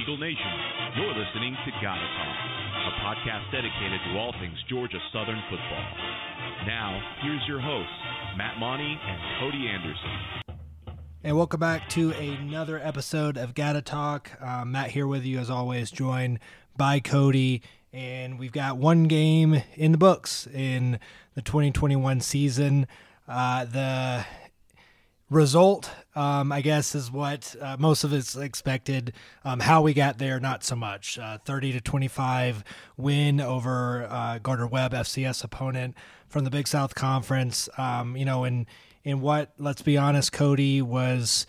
Eagle Nation. You're listening to Gotta Talk, a podcast dedicated to all things Georgia Southern football. Now, here's your hosts, Matt Monty and Cody Anderson. And welcome back to another episode of Gotta Talk. Uh, Matt here with you as always, joined by Cody. And we've got one game in the books in the 2021 season. Uh, the result, um, I guess, is what uh, most of us expected. Um, how we got there, not so much. Uh, 30 to 25 win over uh, Gardner Webb, FCS opponent from the Big South Conference. Um, you know, in in what, let's be honest, Cody was.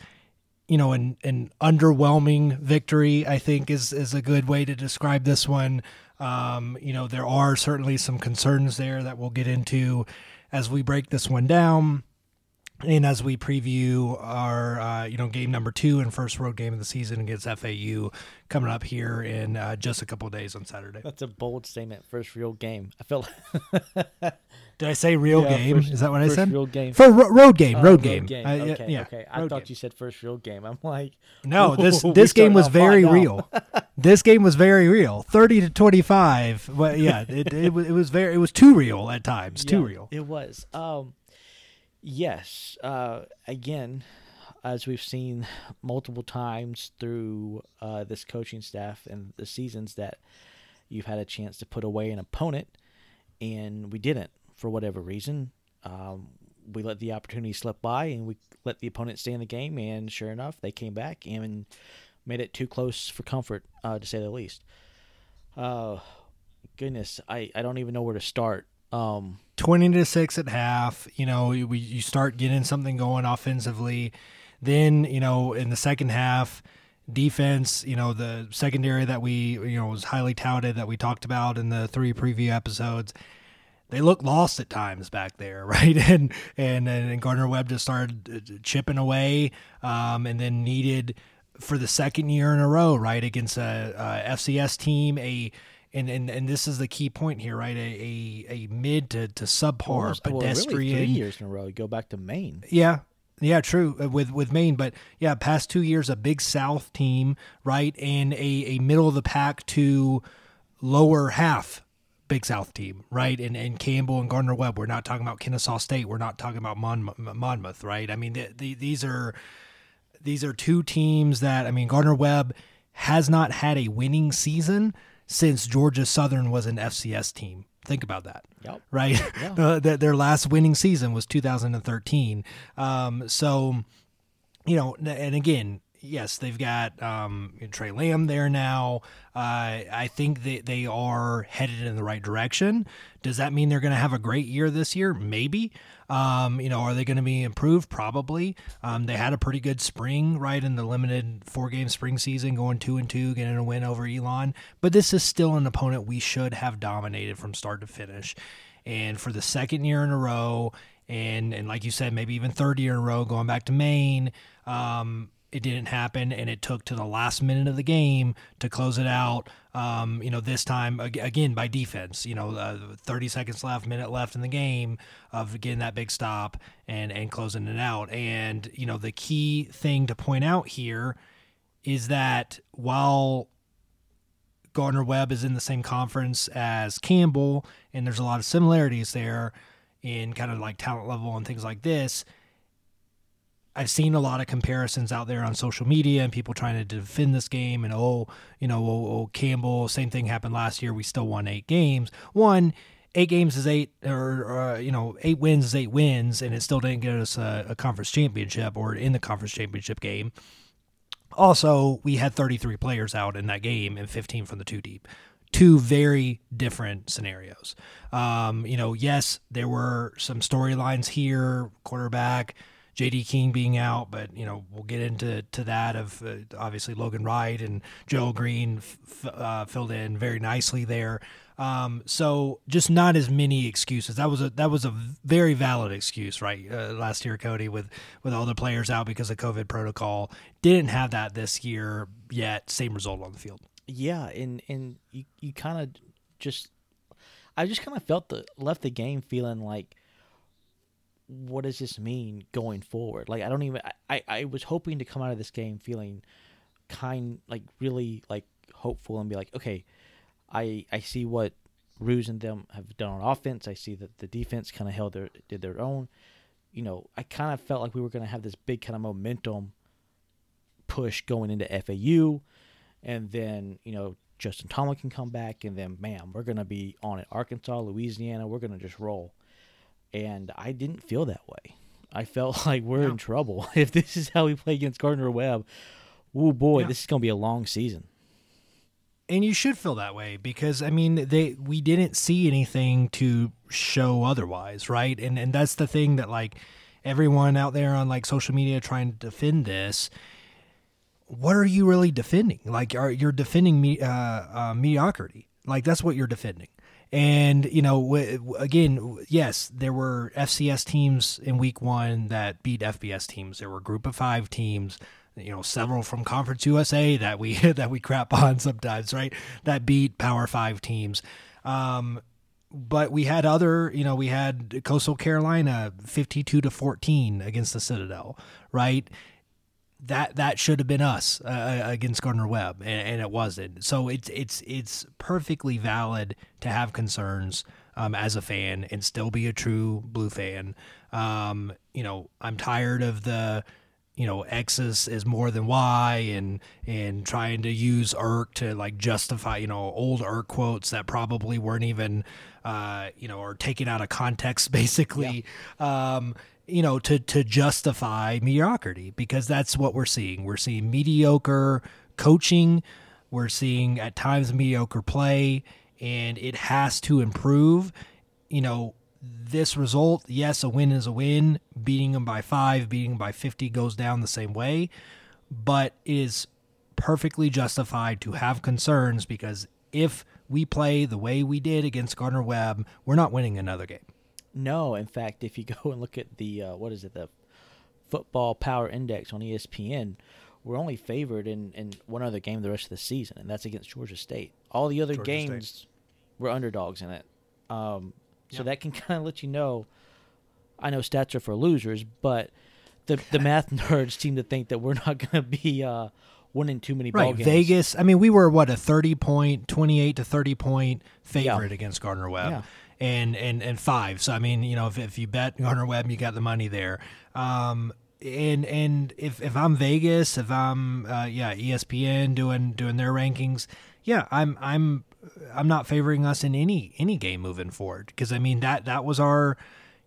You know, an, an underwhelming victory, I think, is is a good way to describe this one. Um, you know, there are certainly some concerns there that we'll get into as we break this one down and as we preview our uh, you know game number two and first road game of the season against FAU coming up here in uh, just a couple days on Saturday. That's a bold statement. First real game. I feel. Like Did I say real Yeah, game? first- Is that what I said? real game. For ro- road game, Uh, road game. game. I- okay, yeah, okay. I road thought game. you said first real game. I'm like, No, this this game was very real. this game was very real. Thirty to twenty five. Well, yeah, it, it was it was very it was too real at times. Too Yeah, real. It was. Um, yes. Uh, again, as we've seen multiple times through uh, this coaching staff and the seasons, that you've had a chance to put away an opponent, and we didn't for whatever reason. Um, we let the opportunity slip by, and we let the opponent stay in the game. And sure enough, they came back and made it too close for comfort, uh, to say the least. Uh, goodness, I, I don't even know where to start. Um, 20 to 6 at half you know you, you start getting something going offensively then you know in the second half defense you know the secondary that we you know was highly touted that we talked about in the three preview episodes they look lost at times back there, right? And and and Gardner Webb just started uh, chipping away, um, and then needed for the second year in a row, right, against a, a FCS team, a and, and and this is the key point here, right? A a, a mid to, to subpar almost- well, really pedestrian. three years in a row. You go back to Maine. Yeah. Yeah, true. uh, With with Maine, but yeah, past two years, a big South team, right, and a, a middle of the pack to lower half Big South team, right, and and Campbell and Gardner Webb. We're not talking about Kennesaw State. We're not talking about Mon- Monmouth, right? I mean, the, the, these are these are two teams that I mean, Gardner Webb has not had a winning season since Georgia Southern was an FCS team. Think about that Yep. right? Uh, their, their last winning season was 2013. Um, so, you know, and again, yes, they've got um, Tre Lamb there now. Uh, I think that they are headed in the right direction. Does that mean they're going to have a great year this year? Maybe. Um, you know, are they going to be improved? Probably. Um, they had a pretty good spring, right, in the limited four game spring season, going two and two, getting a win over Elon. But this is still an opponent we should have dominated from start to finish. And for the second year in a row, and and like you said, maybe even third year in a row, going back to Maine, um, it didn't happen, and it took to the last minute of the game to close it out. Um, you know, this time again by defense. You know, uh, 30 seconds left, minute left in the game of getting that big stop and and closing it out. And you know, the key thing to point out here is that while Gardner Webb is in the same conference as Campbell, and there's a lot of similarities there in kind of like talent level and things like this. I've seen a lot of comparisons out there on social media and people trying to defend this game and oh, you know, oh, oh, Campbell, same thing happened last year. We still won eight games. One, eight games is eight, or uh, you know, eight wins is eight wins, and it still didn't get us a, a conference championship or in the conference championship game. Also, we had 33 players out in that game and 15 from the two deep. Two very different scenarios. Um, you know, yes, there were some storylines here, quarterback, JD King being out, but you know we'll get into to that of uh, obviously Logan Wright and Joe Green f- uh, filled in very nicely there. Um, so just not as many excuses. That was a that was a very valid excuse, right? Uh, last year, Cody, with with all the players out because of COVID protocol, didn't have that this year yet. Same result on the field. Yeah, and and you you kind of just I just kind of felt the left the game feeling like what does this mean going forward? Like I don't even I I was hoping to come out of this game feeling kind like really like hopeful and be like, okay, I I see what Ruse and them have done on offense. I see that the defense kind of held their did their own. You know, I kind of felt like we were going to have this big kind of momentum push going into FAU, and then you know Justin Tomlin can come back, and then man, we're going to be on it. Arkansas, Louisiana, we're going to just roll. And I didn't feel that way. I felt like we're in trouble if this is how we play against Gardner Webb. Oh boy, Yeah. this is going to be a long season. and you should feel that way because I mean they we didn't see anything to show otherwise, right? And and that's the thing that like everyone out there on like social media trying to defend this. What are you really defending? Like, are you're defending me uh, uh, mediocrity? Like that's what you're defending. And you know, w- again, yes, there were FCS teams in Week One that beat FBS teams. There were Group of Five teams you know several from conference usa that we that we crap on sometimes right? That beat power five teams. Um but we had other you know we had coastal carolina 52 to 14 against the citadel right that that should have been us uh, against Gardner Webb, and, and it wasn't. So it's it's it's perfectly valid to have concerns um, as a fan and still be a true blue fan. Um, you know, I'm tired of the you know X is, is more than Y and and trying to use Erk to like justify you know old Erk quotes that probably weren't even uh, you know or taken out of context basically. Um, you know, to to justify mediocrity because that's what we're seeing. We're seeing mediocre coaching, we're seeing at times mediocre play, and it has to improve. You know, this result, yes, a win is a win. Beating them by five, beating them by fifty goes down the same way, but it is perfectly justified to have concerns because if we play the way we did against Gardner Webb, we're not winning another game. No, in fact, if you go and look at the uh, what is it, the Football Power Index on ESPN, we're only favored in, in one other game the rest of the season, and that's against Georgia State. All the other Georgia games, we're underdogs in it. Um, so Yeah. that can kind of let you know. I know stats are for losers, but the the math nerds seem to think that we're not going to be uh, winning too many ball games. Vegas. I mean, we were what a thirty point, twenty eight to thirty point favorite against Gardner Webb, Yeah. And and and five. So I mean, you know, if, if you bet Gardner Webb, you got the money there. Um, and and if if I'm Vegas, if I'm uh, yeah ESPN doing doing their rankings, yeah, I'm I'm I'm not favoring us in any any game moving forward because I mean that that was our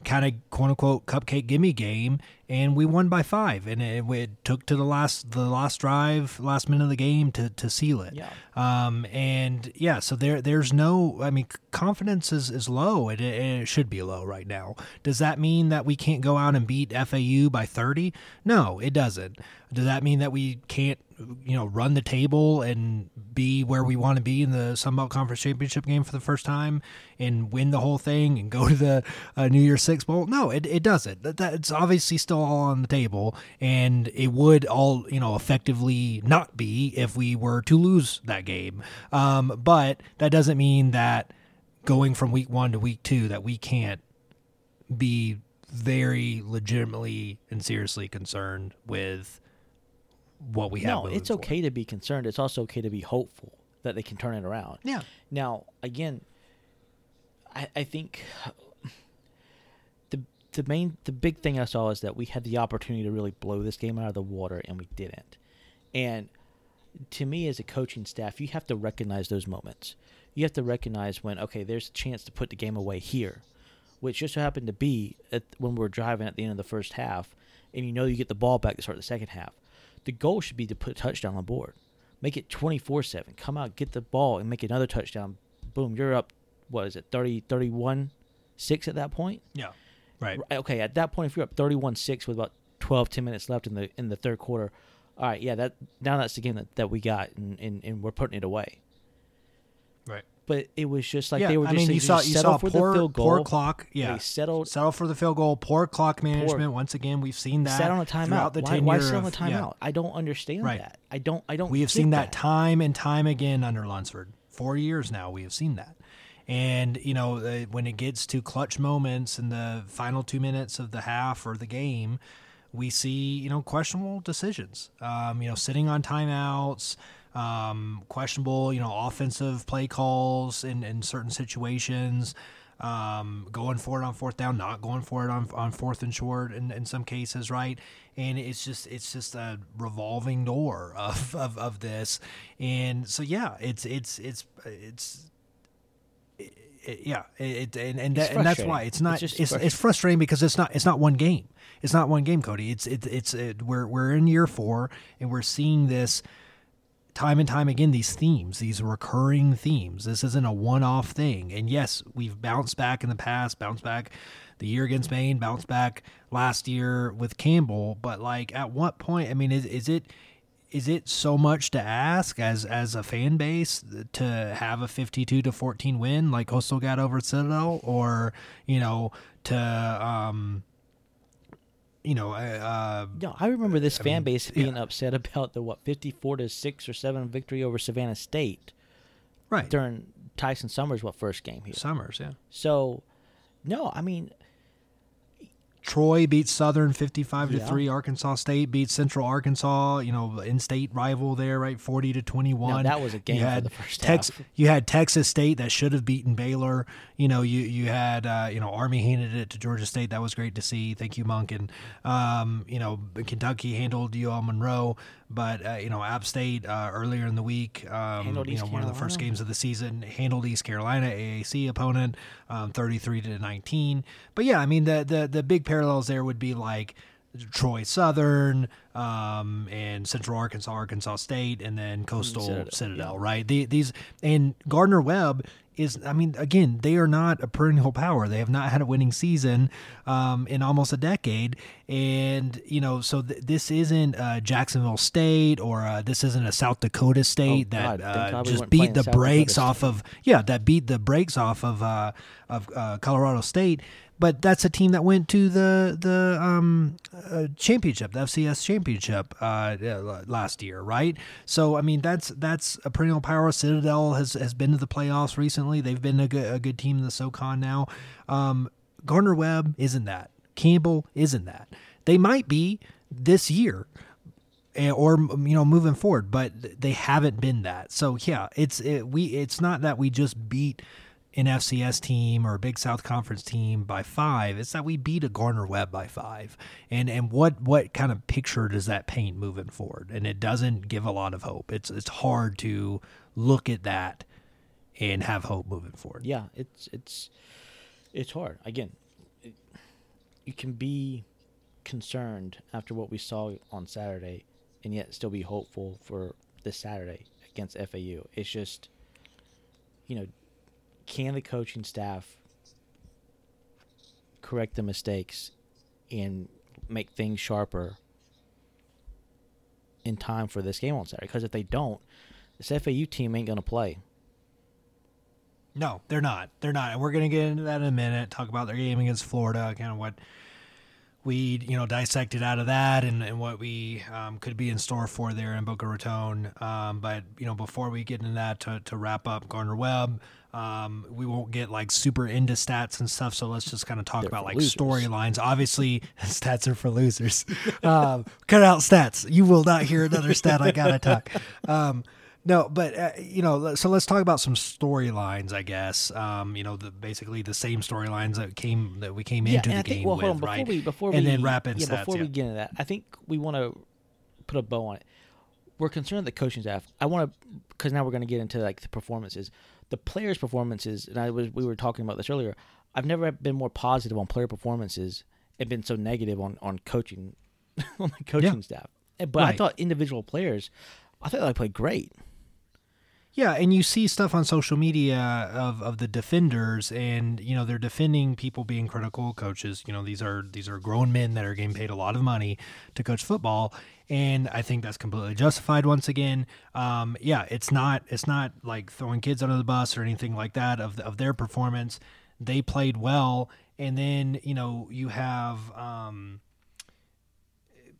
kind of quote unquote cupcake gimme game, and we won by five, and it, it took to the last the last drive, last minute of the game to to seal it. Yeah. Um, and yeah, so there there's no, I mean, confidence is is low, and it, and it should be low right now. Does that mean that we can't go out and beat FAU by thirty? No, it doesn't. Does that mean that we can't, you know, run the table and be where we want to be in the Sun Belt Conference Championship game for the first time and win the whole thing and go to the uh, New Year's Six Bowl? No, it, it doesn't. That, that's obviously still all on the table, and it would all, you know, effectively not be if we were to lose that game. Um, but that doesn't mean that going from week one to week two that we can't be very legitimately and seriously concerned with what we have. No, it's forward. okay to be concerned. It's also okay to be hopeful that they can turn it around. Yeah. Now, again, I, I think the the main the big thing I saw is that we had the opportunity to really blow this game out of the water and we didn't. And to me as a coaching staff, you have to recognize those moments. You have to recognize when okay, there's a chance to put the game away here, which just so happened to be at, when we were driving at the end of the first half, and you know you get the ball back to start the second half. The goal should be to put a touchdown on board, make it 24-7. Come out, get the ball, and make another touchdown. Boom, you're up. What is it, 30, 31, six at that point? Yeah. Right. Right, Okay, at that point, if you're up 31-6 with about 12, 10 minutes left in the in the third quarter, all right, yeah, that now that's the game that, that we got, and, and, and we're putting it away. Right. But it was just like yeah, they were I just mean, you saw you saw poor, poor clock. Yeah, They settled settle for the field goal. Poor clock management. Once again, we've seen that. sat on a timeout. The why, why sit on a timeout? yeah. I don't understand Right. that. I don't. I don't. We have seen that time and time again under Lunsford. Four years now, we have seen that. And you know, uh, when it gets to clutch moments in the final two minutes of the half or the game, we see you know questionable decisions. Um, you know, sitting on timeouts, um, questionable you know offensive play calls in in certain situations. Um, going for it on fourth down, not going for it on, on fourth and short in, in some cases, right? And it's just it's just a revolving door of, of, of this, and so yeah, it's it's it's it's it, yeah, it, and and, that, and that's why it's not it's, it's, it's frustrating because it's not it's not one game. It's not one game, Cody. It's it, it's it, we're we're in year four and we're seeing this time and time again these themes, these recurring themes. This isn't a one-off thing. And yes, we've bounced back in the past, bounced back the year against Maine, bounced back last year with Campbell, but like at what point, I mean is is it is it so much to ask as as a fan base to have a 52 to 14 win like Coastal got over Citadel or you know to um you know uh no I remember this I fan mean, base being yeah. upset about the what 54 to 6 or 7 victory over Savannah State right. during Tyson Summers what first game here. Summers yeah. So no I mean Troy beats Southern 55 to 3. Arkansas State beats Central Arkansas, you know, in-state rival there, right? 40 to 21. No, that was a game you had for the first Tex- You had Texas State that should have beaten Baylor. You know, you you had uh, you know, Army handed it to Georgia State. That was great to see. Thank you, Monk. And um, you know, Kentucky handled UL Monroe. But uh, you know, App State uh, earlier in the week, um, you know, East one of the first games of the season, handled East Carolina AAC opponent, um, thirty-three to nineteen. But yeah, I mean, the the the big parallels there would be like Troy Southern um, and Central Arkansas, Arkansas State, and then Coastal Citadel, Citadel yeah. right? The, these and Gardner Webb is, I mean, again, they are not a perennial power. They have not had a winning season um, in almost a decade, and you know, so th- this isn't uh, Jacksonville State or uh, this isn't a South Dakota State oh, that uh, just beat the South brakes off of yeah that beat the brakes off of uh, of uh, Colorado State. But that's a team that went to the the um, championship, the FCS championship uh, last year, right? So I mean, that's that's a perennial power. Citadel has has been to the playoffs recently. They've been a good, a good team in the SoCon now. Um, Gardner Webb isn't that. Campbell isn't that. They might be this year eh, or you know moving forward but they haven't been that so yeah it's it, we it's not that we just beat an FCS team or a Big South Conference team by five. It's that we beat a Gardner Webb by five. And and what what kind of picture does that paint moving forward? And it doesn't give a lot of hope. It's it's hard to look at that and have hope moving forward. Yeah, it's it's it's hard. Again, it, you can be concerned after what we saw on Saturday, and yet still be hopeful for this Saturday against FAU. It's just, you know, can the coaching staff correct the mistakes and make things sharper in time for this game on Saturday? Because if they don't, this FAU team ain't going to play. No, they're not. They're not. And we're going to get into that in a minute, talk about their game against Florida, kind of what we you know dissected out of that and, and what we um, could be in store for there in Boca Raton. Um, but you know before we get into that to, to wrap up Gardner Webb, um, we won't get like super into stats and stuff. So let's just kind of talk They're about like storylines. Obviously, stats are for losers. um, cut out stats. You will not hear another stat. I gotta talk. Um, no, but uh, you know, so let's talk about some storylines. I guess um, you know, the, basically the same storylines that came that we came Yeah, into the I think game well, with, hold on before right? we before and we then wrap in yeah, stats. before yeah. we get into that, I think we want to put a bow on it. We're concerned with the coaching staff. I want to because now we're going to get into like the performances, the players' performances, and I was we were talking about this earlier. I've never been more positive on player performances and been so negative on on coaching on the coaching staff. And- But I thought individual players, I thought they played great. Yeah, and you see stuff on social media of, of the defenders, and you know they're defending people being critical coaches. You know these are these are grown men that are getting paid a lot of money to coach football, and I think that's completely justified. Once again, um, yeah, it's not it's not like throwing kids under the bus or anything like that of of their performance. They played well, and then you know you have. Um,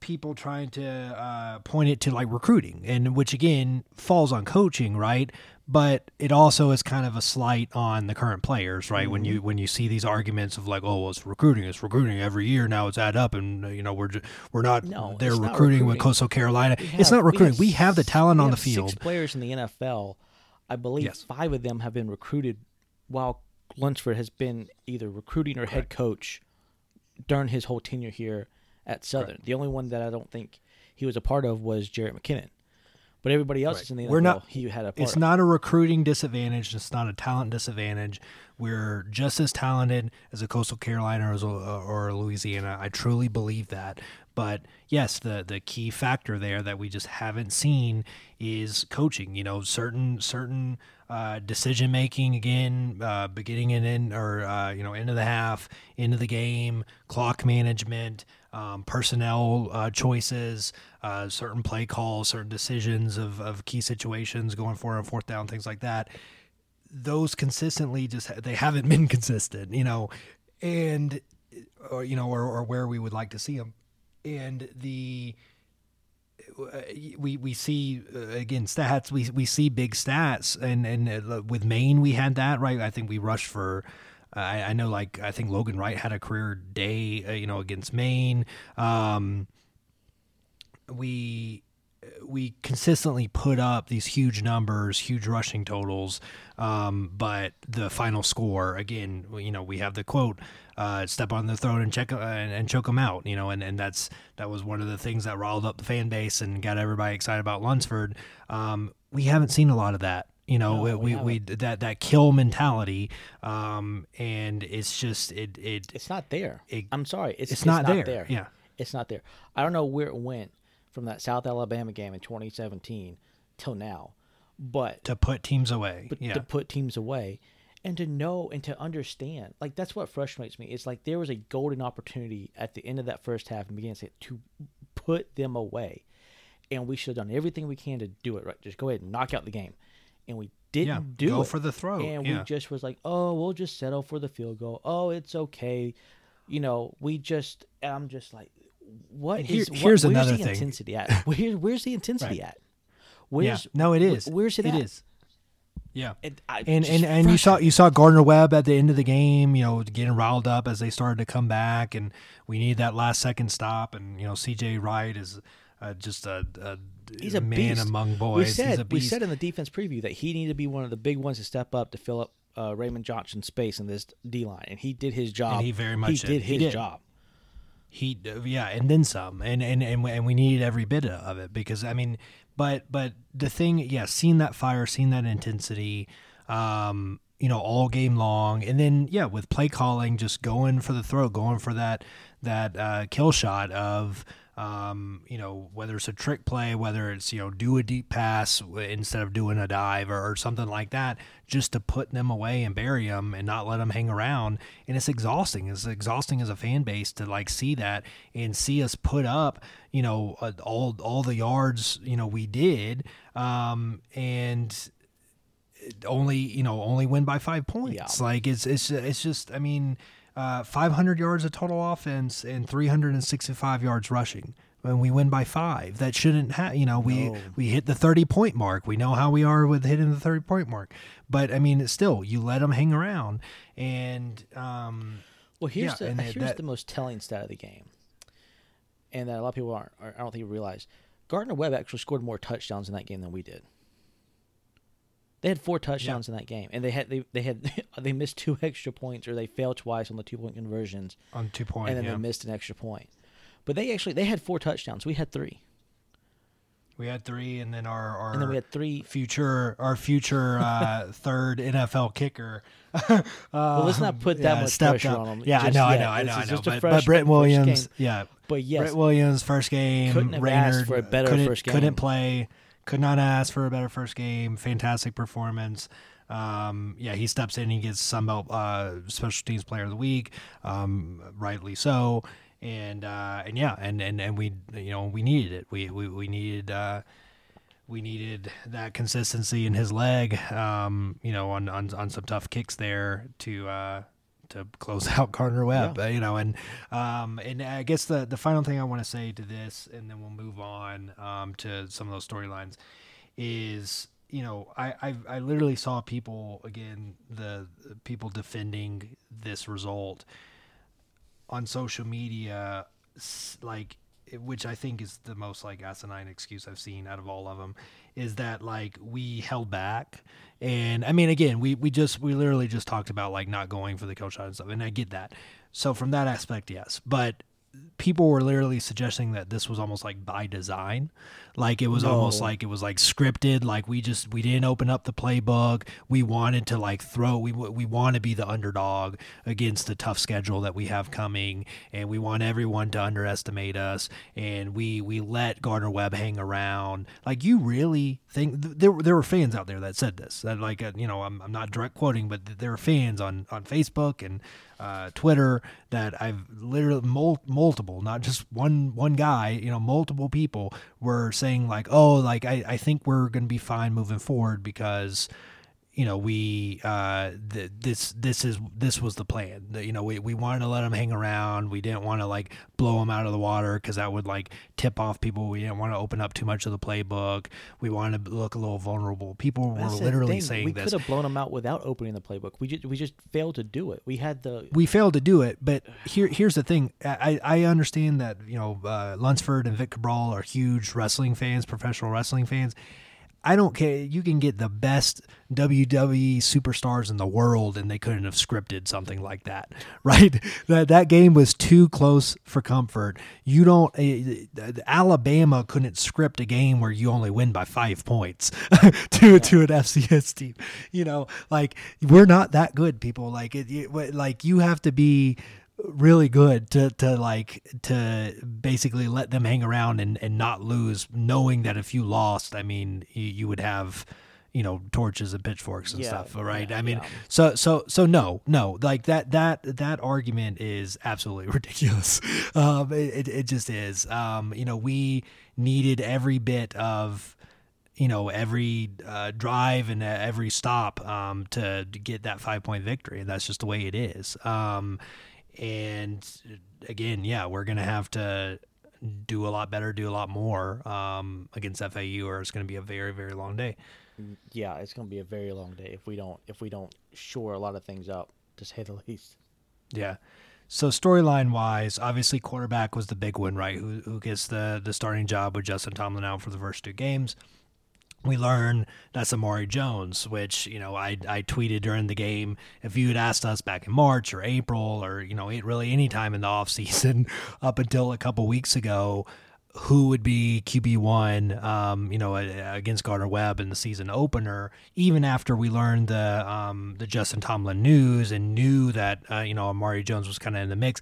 people trying to uh, point it to like recruiting and which again falls on coaching right but it also is kind of a slight on the current players, right? Mm-hmm. When you when you see these arguments of like, oh, well, it's recruiting, it's recruiting every year now, it's add up, and you know we're ju- we're not No, they're it's not recruiting, with. Coastal Carolina. We it's not recruiting. We have, the talent we on the field. Six players in the NFL. I believe Yes. five of them have been recruited while Lunsford has been either recruiting or head coach during his whole tenure here at Southern. The only one that I don't think he was a part of was Jerick McKinnon. But everybody else Right. is in the NFL. We're not- he had a part It's of. not a recruiting disadvantage. It's not a talent disadvantage. We're just as talented as a Coastal Carolina or, as a- or a Louisiana. I truly believe that. But yes, the the key factor there that we just haven't seen is coaching. You know, certain certain uh, decision making again, uh, beginning and end or uh, you know end of the half, into the game, clock management, um, personnel uh, choices, uh, certain play calls, certain decisions of, of key situations going for a fourth down, things like that. Those consistently just they haven't been consistent, you know, and or you know or, or where we would like to see them, and the uh, we we see uh, again stats. We we see big stats and and uh, with Maine we had that right? I think we rushed for I, I know like I think Logan Wright had a career day uh, you know against Maine um we we consistently put up these huge numbers, huge rushing totals, um, but the final score again, you know, we have the quote, uh, "Step on the throat and check uh, and, and choke them out," you know, and, and that's that was one of the things that riled up the fan base and got everybody excited about Lunsford. Um, we haven't seen a lot of that. You know, No, we, we we, we that that kill mentality, um, and it's just it it It's not there. It- I'm sorry. It's, it's not there. Yeah. It's not there. I don't know where it went from that South Alabama game in 2017 till now, but to put teams away. but yeah, to put teams away and to know and to understand like that's what frustrates me it's like there was a golden opportunity at the end of that first half and beginning to, to put them away and we should have done everything we can to do it right just go ahead and knock out the game and we didn't Yeah, do go it for the throw. and yeah. we just was like oh we'll just settle for the field goal oh it's okay you know we just and i'm just like what And is here- what- here's where's another the thing. intensity at where, where's the intensity Right. at where's yeah. No, it is. where's it It at is. Yeah. and, I and and, and you saw you saw Gardner Webb at the end of the game, you know, getting riled up as they started to come back, and we need that last second stop. And you know, C.J. Wright is uh, just a, a he's a man beast. among boys. We said we said in the defense preview that he needed to be one of the big ones to step up to fill up uh, Raymond Johnson's space in this D line, and he did his job. he very much he did. did He his did. job. he yeah and then some and and and we, and we needed every bit of it because i mean but but the thing yeah seeing that fire seeing that intensity um you know all game long and then yeah with play calling just going for the throat going for that that uh, kill shot of um, you know whether it's a trick play whether it's you know do a deep pass instead of doing a dive or, or something like that just to put them away and bury them and not let them hang around and it's exhausting it's exhausting as a fan base to like see that and see us put up you know uh, all all the yards you know we did um, and only you know only win by five points. Yeah. Like it's it's it's just I mean, uh, 500 yards of total offense and 365 yards rushing. When we win by five, that shouldn't have. You know, we No. we hit the 30 point mark. We know how we are with hitting the 30 point mark. But I mean, still you let them hang around, and um, Well, here's Yeah, the here's that- the most telling stat of the game, and that a lot of people aren't. I don't think you realize. Gardner Webb actually scored more touchdowns in that game than we did. They had four touchdowns in that game, and they had they, they had they missed two extra points, or they failed twice on the two point conversions, on two point, and then yeah. they missed an extra point. But they actually they had four touchdowns. We had three, we had three, and then our our and then we had three. future our future uh, third NFL kicker. uh, Well, let's not put that much pressure up. on him Yeah, I just know, I know, I know, I know. just a But, fresh- but Brett Williams, yeah, But yes, Brett Williams first game. Couldn't have Raynard asked for a better first game. Couldn't play. Could not ask for a better first game. Fantastic performance. Um, yeah, he steps in. He gets Sunbelt uh, Special Teams Player of the Week, um, rightly so. And uh, and yeah, and, and and we you know we needed it. We we we needed. Uh, we needed that consistency in his leg, um, you know, on, on on some tough kicks there to uh, to close out Gardner Webb, uh, you know, and um, and I guess the the final thing I want to say to this, and then we'll move on um, to some of those storylines, is you know, I, I I literally saw people again the, the people defending this result on social media, like which I think is the most like asinine excuse I've seen out of all of them, is that like we held back, and I mean again we we just we literally just talked about like not going for the kill shot and stuff, and I get that. So from that aspect, yes, but people were literally suggesting that this was almost like by design. Like it was almost like it was like scripted like we just we didn't open up the playbook. We wanted to like throw we we want to be the underdog against the tough schedule that we have coming and we want everyone to underestimate us and we we let Gardner Webb hang around. Like you really think th- there there were fans out there that said this that like uh, you know I'm, I'm not direct quoting but th- there are fans on on Facebook and uh, Twitter that I've literally mul- multiple, not just one one guy, you know, multiple people were saying like, oh, like I, I think we're gonna be fine moving forward because you know we uh th- this this is this was the plan The- you know we, we wanted to let them hang around we didn't want to like blow them out of the water because that would like tip off people we didn't want to open up too much of the playbook we wanted to look a little vulnerable people were That's literally saying we this could have blown them out without opening the playbook. We just we just failed to do it. We had the we failed to do it. But here, here's the thing. I, I understand that you know uh, Lunsford and Vic Cabral are huge wrestling fans, professional wrestling fans. I don't care. You can get the best WWE superstars in the world, and they couldn't have scripted something like that, right? That that game was too close for comfort. You don't. Uh, Alabama couldn't script a game where you only win by five points to to an FCS team. You know, like we're not that good, people. Like it, it like you have to be really good to to like to basically let them hang around and and not lose knowing that if you lost i mean you, you would have you know torches and pitchforks and Yeah, stuff right yeah, i mean yeah. so so so no no like that that that argument is absolutely ridiculous um it, it, just is um you know we needed every bit of you know every uh, drive and uh, every stop um, to, to get that five point victory. And that's just the way it is. Um, and again, yeah, we're gonna have to do a lot better, do a lot more um, against FAU, or it's gonna be a very very long day. yeah, it's gonna be a very long day if we don't if we don't shore a lot of things up to say the least. Yeah. So storyline wise, obviously quarterback was the big one, right? Who who gets the the starting job with Justin Tomlin out for the first two games. We learn that's Amari Jones, which you know I I tweeted during the game. If you had asked us back in March or April or you know really any time in the off season up until a couple weeks ago, who would be QB one, um, you know, against Gardner Webb in the season opener. Even after we learned the um, the Justin Tomlin news and knew that uh, you know Amari Jones was kind of in the mix,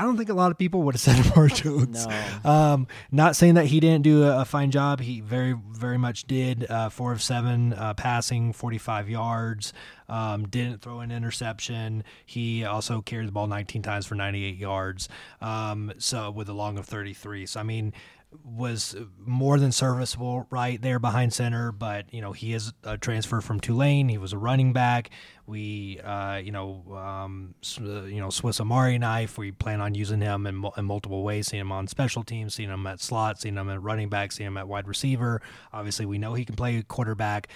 I don't think a lot of people would have said Amari Jones. No. Um, not saying that he didn't do a, a fine job. He very very much did. Uh, four of seven uh, passing, forty five yards. Um, didn't throw an interception. He also carried the ball 19 times for 98 yards. Um, so with a long of 33. So I mean, was more than serviceable right there behind center. But you know, he is a transfer from Tulane. He was a running back. We, uh, you know, um, uh, you know, Swiss Amari knife. We plan on using him in, in multiple ways. Seeing him on special teams, seeing him at slot, seeing him at running back, seeing him at wide receiver. Obviously, we know he can play quarterback.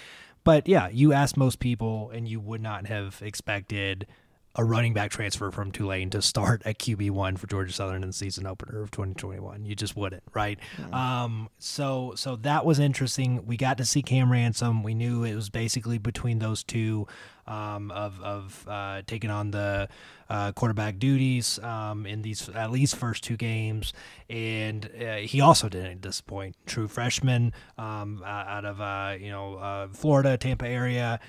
But yeah, you ask most people, and you would not have expected a running back transfer from Tulane to start at QB one for Georgia Southern in the season opener of 2021. You just wouldn't, right? Um, so so that was interesting. We got to see Cam Ransom. We knew it was basically between those two um, of of uh, taking on the uh, quarterback duties um, in these at least first two games, and uh, he also didn't disappoint. True freshman um, out of uh, you know uh, Florida, Tampa area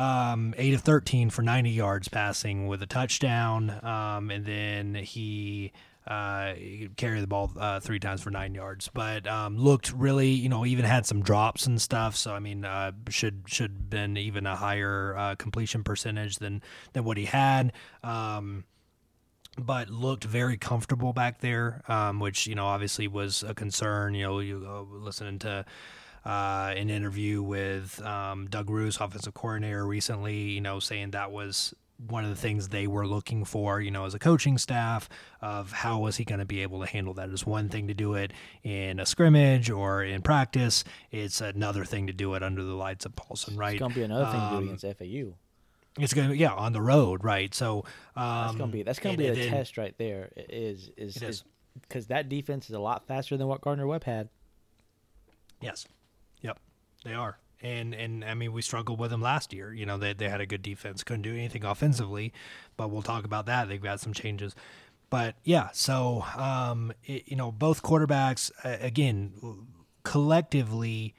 um, eight of 13 for 90 yards passing with a touchdown. Um, and then he, uh, the ball uh, three times for nine yards, but um, looked really, you know, even had some drops and stuff. So I mean, uh, should should been even a higher uh, completion percentage than than what he had. Um, but looked very comfortable back there, um, which you know obviously was a concern. You know, you uh, listening to uh, an interview with um, Doug Ruse, offensive coordinator, recently. You know, saying that was one of the things they were looking for, you know, as a coaching staff of how was he going to be able to handle that. Is one thing to do it in a scrimmage or in practice. It's another thing to do it under the lights of Paulson, right? It's gonna be another thing to do against FAU. It's gonna, yeah, on the road, right? So um, That's gonna be that's gonna and- be a then- test right there. Is is because that defense is a lot faster than what Gardner Webb had. Yes. They are. And and I mean we struggled with them last year. You know, they they had a good defense, couldn't do anything offensively, but we'll talk about that. They've got some changes. But yeah, so um it, you know, both quarterbacks uh, again collectively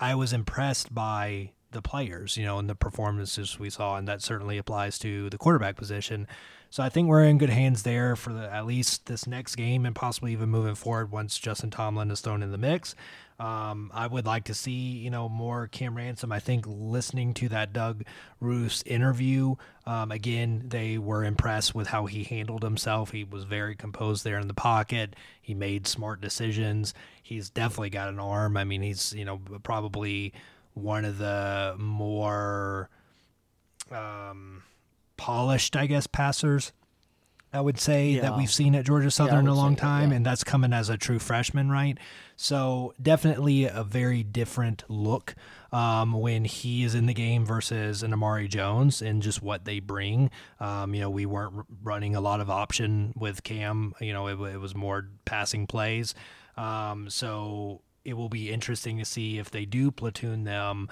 I was impressed by the players, you know, and the performances we saw, and that certainly applies to the quarterback position. So I think we're in good hands there for the, at least this next game, and possibly even moving forward once Justin Tomlin is thrown in the mix. Um, I would like to see, you know, more Cam Ransom. I think listening to that Doug Ruse interview, um, again, they were impressed with how he handled himself. He was very composed there in the pocket. He made smart decisions. He's definitely got an arm. I mean, he's, you know, probably one of the more um, polished, I guess, passers. I would say that we've seen at Georgia Southern in a long that, time, yeah. and that's coming as a true freshman, right? So definitely a very different look um, when he is in the game versus an Amari Jones and just what they bring. Um, you know, we weren't running a lot of option with Cam. You know, it, it was more passing plays. Um, so it will be interesting to see if they do platoon them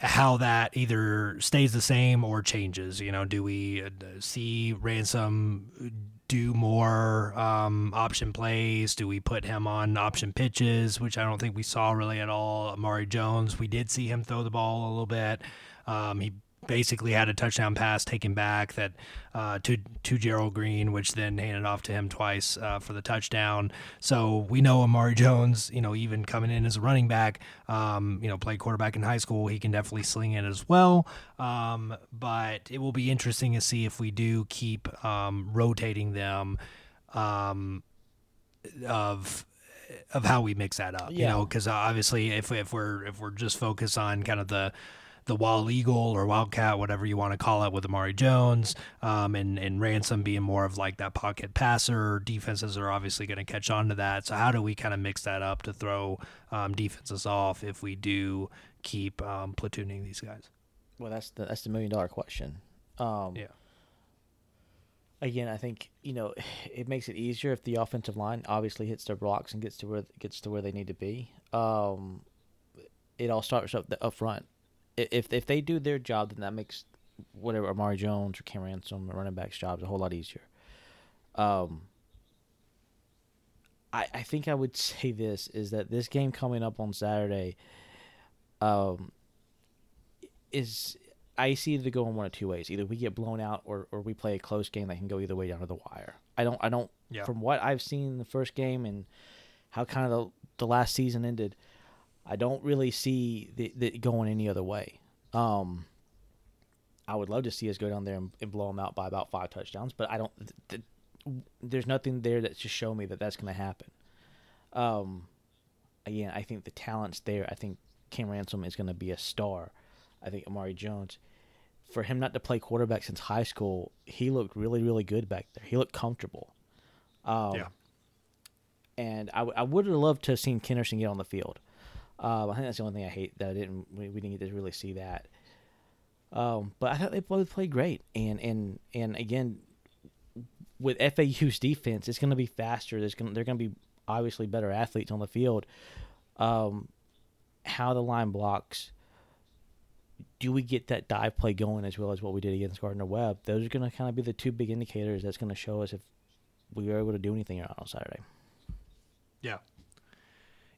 how that either stays the same or changes. You know, do we uh, see Ransom do more um, option plays? Do we put him on option pitches, which I don't think we saw really at all? Amari Jones, we did see him throw the ball a little bit. Um, he basically had a touchdown pass taken back that uh, to to Gerald Green, which then handed off to him twice uh, for the touchdown. So we know Amari Jones, you know, even coming in as a running back, um, you know, played quarterback in high school, he can definitely sling it as well. Um, but it will be interesting to see if we do keep um, rotating them. Um, of of how we mix that up, you know, because obviously if if we're if we're just focused on kind of the the wild eagle or wildcat, whatever you want to call it, with Amari Jones, um, and and Ransom being more of like that pocket passer. Defenses are obviously going to catch on to that. So how do we kind of mix that up to throw um, defenses off if we do keep um, platooning these guys? Well, that's the that's the million dollar question. Um, Yeah. Again, I think you know it makes it easier if the offensive line obviously hits their blocks and gets to where gets to where they need to be. Um, it all starts up the, up front. If if they do their job, then that makes whatever Amari Jones or Cam Ransom or running backs' jobs a whole lot easier. Um, I I think I would say this is that this game coming up on Saturday, um, is I see it going one of two ways. Either we get blown out or, or we play a close game that can go either way down to the wire. I don't I don't Yeah. from what I've seen in the first game and how kind of the, the last season ended, I don't really see the, the going any other way. Um, I would love to see us go down there and, and blow them out by about five touchdowns, but I don't. Th- th- there's nothing there that should show me that that's going to happen. Um, again, I think the talent's there. I think Cam Ransom is going to be a star. I think Amari Jones, for him not to play quarterback since high school, he looked really, really good back there. He looked comfortable. Um, Yeah. And I, w- I would have loved to have seen Kennerson get on the field. Um, I think that's the only thing I hate that I didn't we, we didn't get to really see that. Um, but I thought they both played great, and and and again, with FAU's defense, it's going to be faster. There's going they're going to be obviously better athletes on the field. Um, how the line blocks. Do we get that dive play going as well as what we did against Gardner Webb? Those are going to kind of be the two big indicators that's going to show us if we are able to do anything on Saturday. Yeah.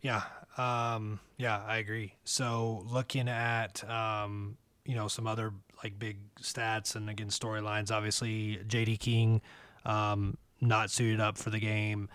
Yeah. Um, yeah, I agree. So looking at, um, you know, some other like big stats and again, storylines, obviously JD King, um, not suited up for the game.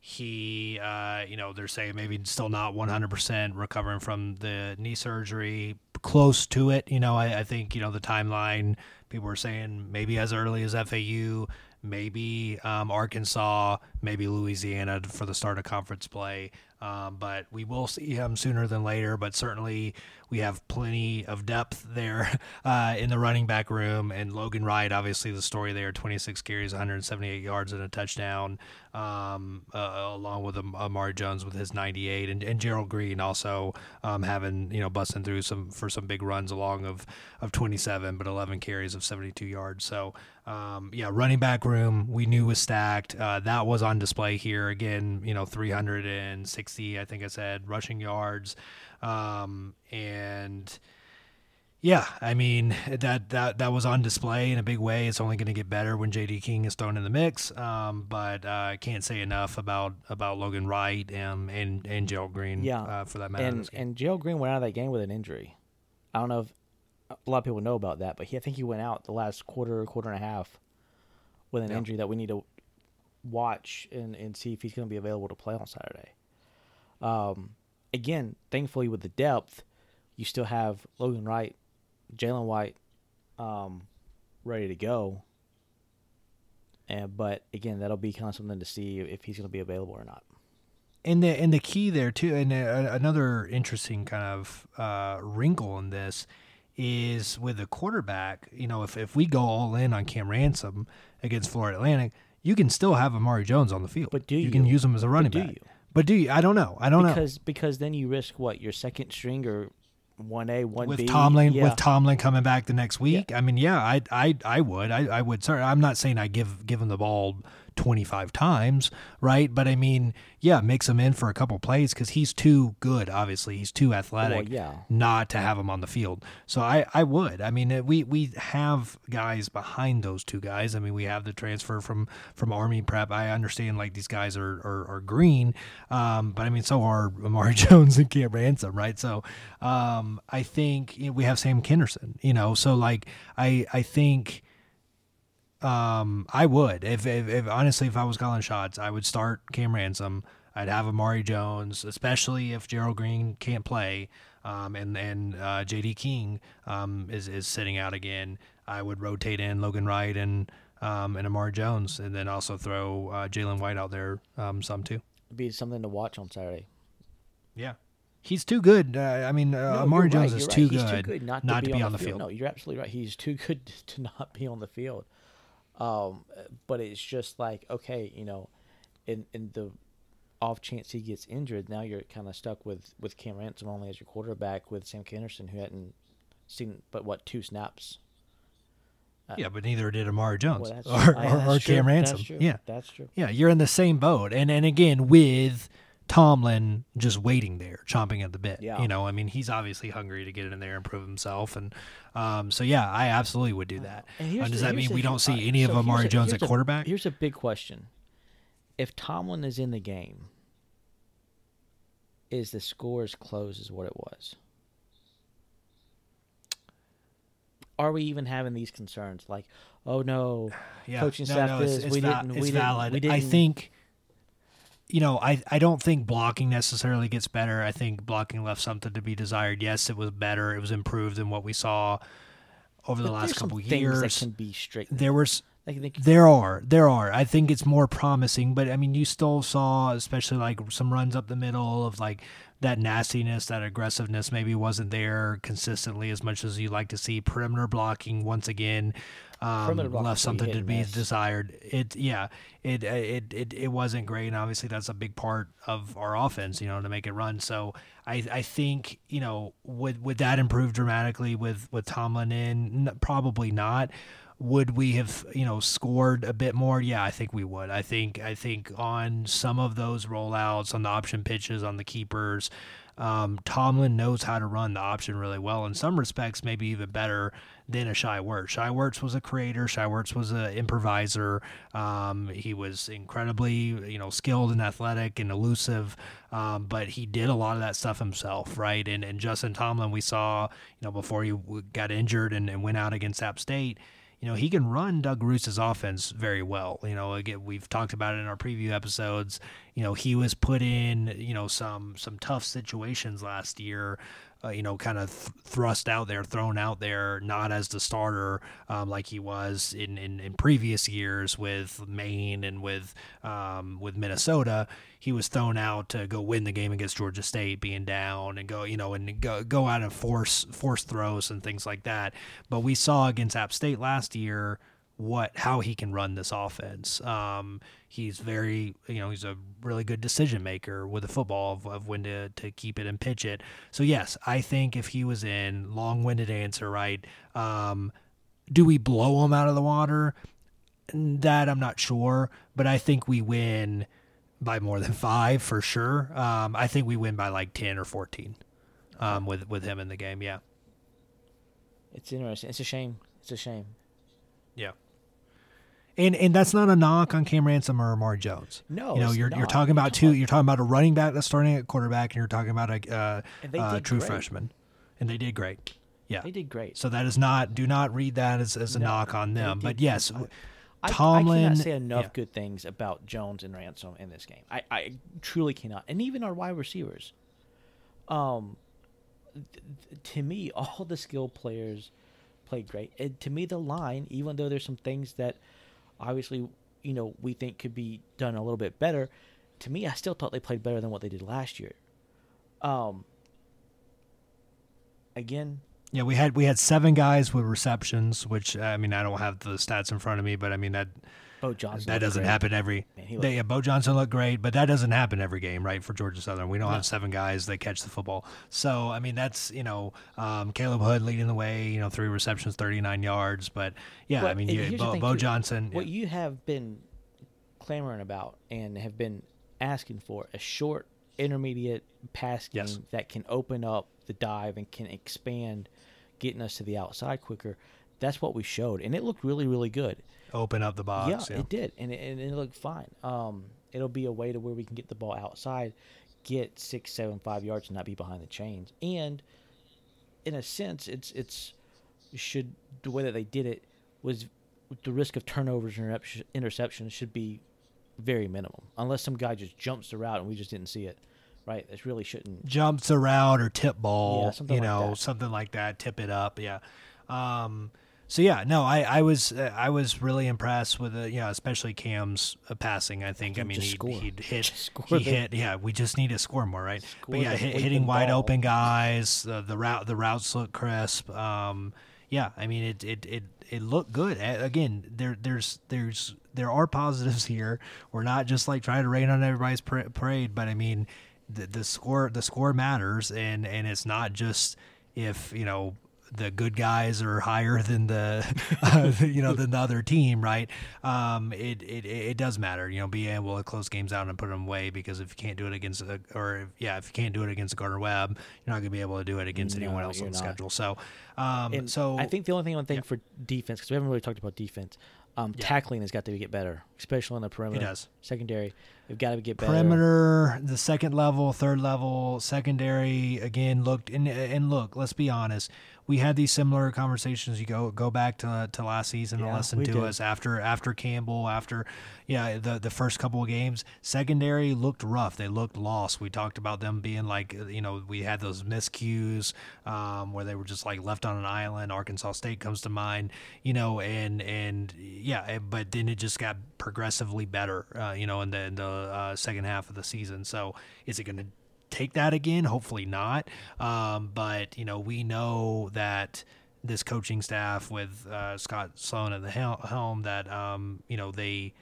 He, uh, you know, they're saying maybe still not 100% recovering from the knee surgery, close to it. You know, I, I think, you know, the timeline, people were saying maybe as early as FAU, maybe um, Arkansas, maybe Louisiana for the start of conference play. Um, but we will see him sooner than later. But certainly, we have plenty of depth there uh, in the running back room. And Logan Wright, obviously, the story there 26 carries, 178 yards, and a touchdown, um, uh, along with Amari Jones with his 98. And, and Gerald Green also um, having, you know, busting through some for some big runs along of, of 27, but 11 carries of 72 yards. So, um, yeah, running back room we knew was stacked. Uh, that was on display here again. You know, 360, I think I said, rushing yards, um, and yeah, I mean that that that was on display in a big way. It's only going to get better when J.D. King is thrown in the mix. Um, but uh, I can't say enough about about Logan Wright um, and and Gerald Green. Yeah, uh, for that matter. And and Gerald Green went out of that game with an injury. I don't know if a lot of people know about that, but he, I think he went out the last quarter, quarter and a half with an yeah. injury that we need to watch and, and see if he's going to be available to play on Saturday. Um, again, thankfully with the depth, you still have Logan Wright, Jalen White, um, ready to go. And but again, that'll be kind of something to see if he's going to be available or not. And the and the key there too, and uh, another interesting kind of uh, wrinkle in this is with a quarterback, you know, if, if we go all in on Cam Ransom against Florida Atlantic, you can still have Amari Jones on the field. But do you? You can use him as a running back. You? But do you? I don't know. I don't because, know. Because because then you risk what? Your second string or one A, one with B. Tomlin yeah. with Tomlin coming back the next week. Yeah. I mean, yeah, I I I would. I, I would sorry, I'm not saying I give give him the ball 25 times, right? But I mean, yeah, mix him in for a couple plays because he's too good. Obviously, he's too athletic, well, yeah. not to have him on the field. So I, I would. I mean, we we have guys behind those two guys. I mean, we have the transfer from from Army Prep. I understand like these guys are are, are green, um, but I mean, so are Amari Jones and Cam Ransom, right? So um, I think you know, we have Sam Kinnerson, you know. So like I I think um, I would if, if, if, honestly if I was calling shots, I would start Cam Ransom. I'd have Amari Jones, especially if Gerald Green can't play, um, and and uh, J.D. King um, is is sitting out again. I would rotate in Logan Wright and um, and Amari Jones, and then also throw uh, Jalen White out there um, some too. It'd be something to watch on Saturday. Yeah. He's too good. Uh, I mean, uh, No, Amari you're right, Jones is too, right. good too good not, to be, on, the field. No, you're absolutely right. He's too good to not be on the field. Um, but it's just like okay, you know, in in the off chance he gets injured, now you're kind of stuck with with Cam Ransom only as your quarterback with Sam Kinnerson, who hadn't seen but what two snaps. Uh, Yeah, but neither did Amari Jones well, or, or, or. Cam Ransom. That's. Yeah, that's true. yeah, you're in the same boat, and and again with Tomlin just waiting there, chomping at the bit. Yeah. You know, I mean, he's obviously hungry to get in there and prove himself, and um, so yeah, I absolutely would do that. And Uh, does the- that mean the- we don't uh, see any of so here's Amari a- Jones at a- quarterback? Here's a big question: If Tomlin is in the game, is the score as close as what it was? Are we even having these concerns? Like, oh no, yeah, coaching no, staff no, it's, this, it's we va- didn't- we didn't- valid. we I didn't- think. You know, I, I don't think blocking necessarily gets better. I think blocking left something to be desired. Yes, it was better. It was improved than what we saw over the But last couple years. that can be straightened. there was Like, they can- there are there are. I think it's more promising but i mean you still saw especially like some runs up the middle of like that nastiness that aggressiveness maybe wasn't there consistently as much as you like to see. Perimeter blocking once again um, left something to be miss. desired. It yeah it, it it it wasn't great and obviously that's a big part of our offense you know to make it run. So i i think you know would would that improve dramatically with with tomlin in probably not would we have you know scored a bit more yeah i think we would i think i think on some of those rollouts on the option pitches on the keepers um, Tomlin knows how to run the option really well. In some respects, maybe even better than a Shai Werts. Shai Werts was a creator. Shai Werts was an improviser. Um, he was incredibly, you know, skilled and athletic and elusive. Um, but he did a lot of that stuff himself, right? And and Justin Tomlin, we saw, you know, before he got injured and, and went out against App State you know, he can run Doug Ruse's offense very well. You know, again, we've talked about it in our preview episodes. you know he was put in you know some some tough situations last year uh, you know, kind of th- thrust out there, thrown out there, not as the starter um, like he was in, in, in, previous years with Maine and with um, with Minnesota. He was thrown out to go win the game against Georgia State, being down and go, you know, and go go out and force force throws and things like that. But we saw against App State last year what how he can run this offense. Um, he's very you know he's a really good decision maker with the football of, of when to, to keep it and pitch it. So yes, I think if he was in long winded answer right, um, do we blow him out of the water? That I'm not sure, but I think we win by more than five for sure. Um, I think we win by like ten or fourteen um, with with him in the game. Yeah, it's interesting. It's a shame. It's a shame. Yeah. And and that's not a knock on Cam Ransom or Amari Jones. No, you know you're you're talking about two. You're talking about a running back that's starting at quarterback, and you're talking about a uh, uh, true great. freshman, and they did great. Yeah, they did great. So that is not. Do not read that as, as a no, knock on them. But yes, I, Tomlin. I cannot say enough yeah. good things about Jones and Ransom in this game. I, I truly cannot, and even our wide receivers. Um, to me, all the skill players played great. And to me, the line, even though there's some things that obviously, you know, we think could be done a little bit better. To me, I still thought they played better than what they did last year. Um, again, yeah, we had we had seven guys with receptions, which I mean I don't have the stats in front of me, but I mean that Bo Johnson. That doesn't great. happen every. Man, they, yeah, Bo Johnson looked great, but that doesn't happen every game, right? For Georgia Southern, we don't no. have seven guys that catch the football. So I mean, that's you know um, Khaleb Hood leading the way. You know, three receptions, thirty nine yards. But yeah, I mean, you, Bo, Bo too, Johnson. What yeah. you have been clamoring about and have been asking for a short, intermediate pass game yes. that can open up the dive and can expand, getting us to the outside quicker. That's what we showed, and it looked really, really good open up the box. Yeah, yeah. it did, and it, and it looked fine. Um, it'll be a way to where we can get the ball outside, get six, seven, five yards, and not be behind the chains. And in a sense, it's it's should the way that they did it was the risk of turnovers and interceptions should be very minimum, unless some guy just jumps the route and we just didn't see it. Right, it really shouldn't jumps a route or tip ball. Yeah, you know, like something like that. Tip it up. Yeah. Um, so yeah, no, I, I was uh, I was really impressed with the you know especially Cam's uh, passing. I think I mean he he'd hit he the, hit yeah we just need to score more right. But yeah, hit, hitting wide ball. open guys, uh, the route the routes look crisp. Um, yeah, I mean it it it it looked good. Again, there there's there's there are positives here. We're not just like trying to rain on everybody's parade, but I mean the, the score the score matters, and and it's not just if you know the good guys are higher than the uh, you know than the other team, right? Um, it, it it does matter, you know, being able to close games out and put them away because if you can't do it against a, or if, yeah, if you can't do it against Gardner Webb, you're not going to be able to do it against no, anyone else on the schedule. So, um, so I think the only thing one thing yeah. for defense because we haven't really talked about defense. Um, yeah. Tackling has got to get better, especially on the perimeter. It does. Secondary, we've got to get better. Perimeter, the second level, third level, secondary again looked and and look. Let's be honest we had these similar conversations. You go go back to to last season yeah, and listen to did. us after after Campbell, after yeah the the first couple of games. Secondary looked rough. They looked lost. We talked about them being like you know we had those miscues um, where they were just like left on an island. Arkansas State comes to mind, you know, and and yeah, eh, but then it just got progressively better, uh, you know, in the in the uh, second half of the season. So is it going to take that again. Hopefully not. Um, but you know, we know that this coaching staff with uh, Scott Sloan at the helm that um, you know they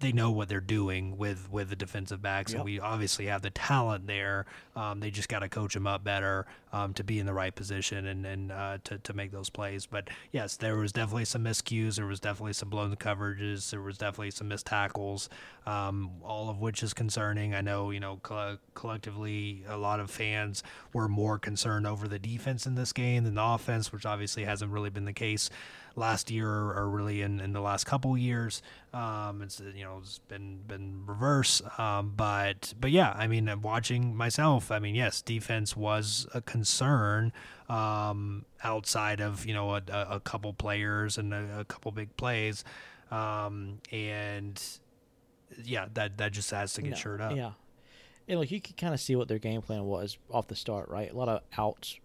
they know what they're doing with with the defensive backs, yep. and we obviously have the talent there. Um, they just got to coach them up better um, to be in the right position and and uh, to to make those plays. But yes, there was definitely some miscues. There was definitely some blown coverages. There was definitely some missed tackles, um, all of which is concerning. I know you know co- collectively a lot of fans were more concerned over the defense in this game than the offense, which obviously hasn't really been the case last year or really in, in the last couple years. Um, it's you know it's been been reverse, um, but but yeah, I mean, watching myself, I mean, yes, defense was a concern um, outside of you know a, a couple players and a, a couple big plays, um, and yeah, that that just has to get No, shirt up. Yeah, and like you could kind of see what their game plan was off the start, right? A lot of outs,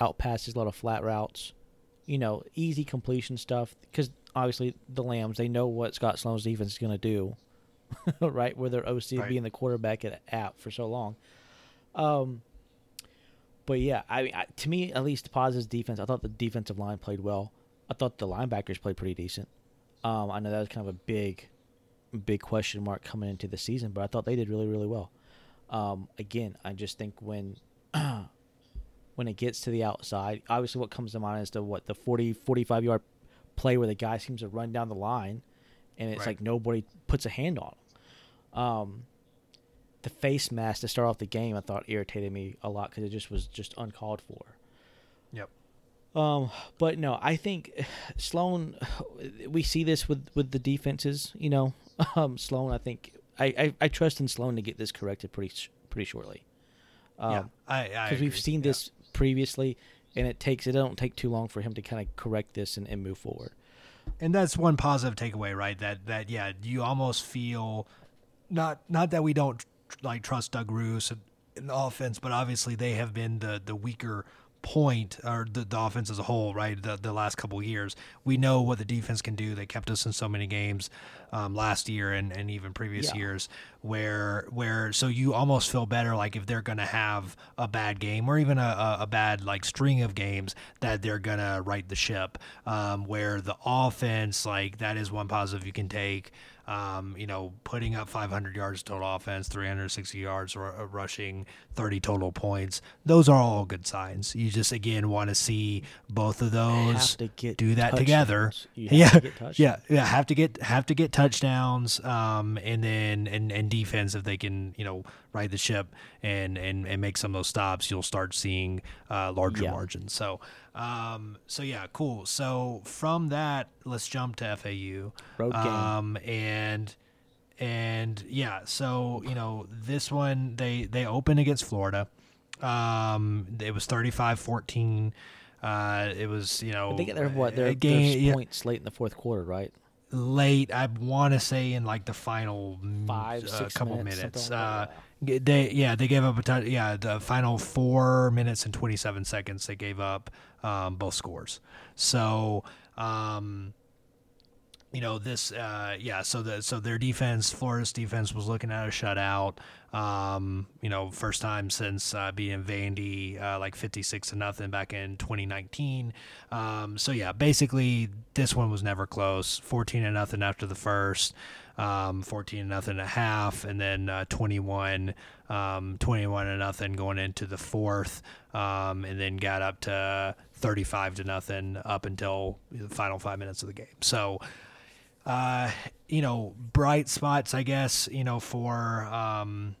out passes, a lot of flat routes, you know, easy completion stuff. Because obviously the Lambs, they know what Scott Sloan's defense is going to do, right? Where their OC Right. being the quarterback at app for so long. Um, but yeah, I mean, I, to me at least, Paz's defense. I thought the defensive line played well. I thought the linebackers played pretty decent. Um, I know that was kind of a big, big question mark coming into the season, but I thought they did really, really well. Um, again, I just think when when it gets to the outside, obviously what comes to mind is the what the 40, 45 yard play where the guy seems to run down the line, and it's Right. like nobody puts a hand on him. Um, the face mask to start off the game, I thought irritated me a lot because it just was just uncalled for. Yep. Um, but no, I think Sloan. We see this with with the defenses. You know, um, Sloan. I think I, I, I trust in Sloan to get this corrected pretty pretty shortly. yeah, Um, I because we've seen Yeah. this previously, and it takes it don't take too long for him to kind of correct this and, and move forward. and that's one positive takeaway, right? That that yeah, you almost feel not not that we don't like trust Doug Ruse in- the offense, but obviously they have been the the weaker point or the, the offense as a whole, right? The the last couple of years, we know what the defense can do. They kept us in so many games um, last year and, and even previous Yeah. years where where so you almost feel better like if they're gonna have a bad game or even a, a, a bad like string of games that they're gonna right the ship. Um, where the offense like that is one positive you can take. Um, you know, putting up 500 yards total offense, 360 yards r- uh, rushing, 30 total points. Those are all good signs. You just again want to see both of those Have to get do that together. touchdowns. You have Yeah, to get yeah, yeah. Have to get have to get touchdowns, um, and then and, and defense if they can, you know, ride the ship and and and make some of those stops, you'll start seeing uh, larger Yeah. margins. So, um, so yeah, cool. So from that, let's jump to FAU. Road game. Um, and and yeah, so you know this one they they open against Florida. Um, it was 35-14. Uh, it was you know I think they're what a they're, game, yeah, points late in the fourth quarter, right? late. I want to say in like the final mm, Five, uh, six couple minutes, minutes. like Uh, they yeah they gave up a touch. Yeah, the final four minutes and twenty seven seconds they gave up um, both scores. So um, you know this uh, yeah so the so their defense Florida's defense was looking at a shutout. Um, you know first time since uh, beating Vandy uh, like fifty six to nothing back in twenty nineteen. Um, so yeah basically this one was never close. Fourteen to nothing after the first um, 14 to nothing a half, and then uh, 21, um, 21 to nothing going into the fourth, um, and then got up to 35 to nothing up until the final five minutes of the game. So, uh, you know, bright spots, I guess, you know, for um,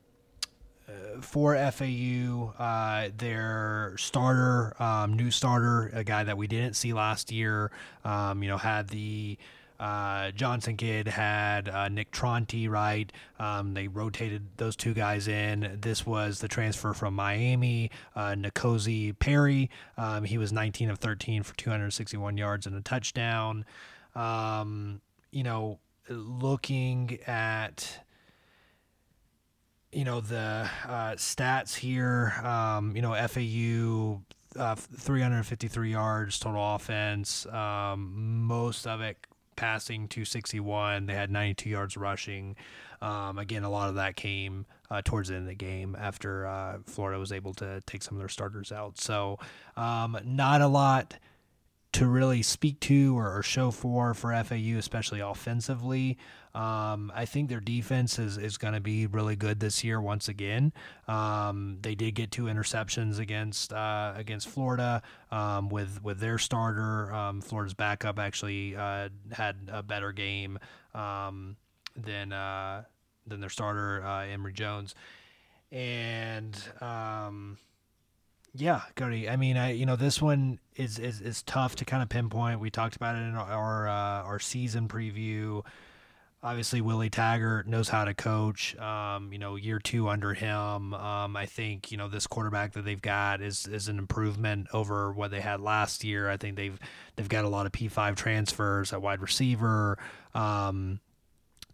uh, for FAU, uh, their starter, um, new starter, a guy that we didn't see last year, um, you know, had the uh, Johnson kid had uh, Nick Tronti, right? Um, they rotated those two guys in. This was the transfer from Miami, uh, Perry. Um, he was 19 of 13 for 261 yards and a touchdown. Um, you know, looking at you know the uh, stats here. Um, you know FAU uh, 353 yards total offense. Um, most of it passing 261. They had 92 yards rushing. Um, again, a lot of that came uh, towards the end of the game after uh, Florida was able to take some of their starters out. So um, not a lot to really speak to or, or show for for FAU, especially offensively. Um, I think their defense is, is going to be really good this year once again. Um, they did get two interceptions against uh, against Florida um, with with their starter. Um, Florida's backup actually uh, had a better game um, than uh, than their starter uh, Emory Jones, and. Yeah, Cody. I mean, I you know this one is is, is tough to kind of pinpoint. We talked about it in our our, uh, our season preview. Obviously, Willie Taggart knows how to coach. Um, you know, year two under him. Um, I think you know this quarterback that they've got is is an improvement over what they had last year. I think they've they've got a lot of P five transfers at wide receiver. Um,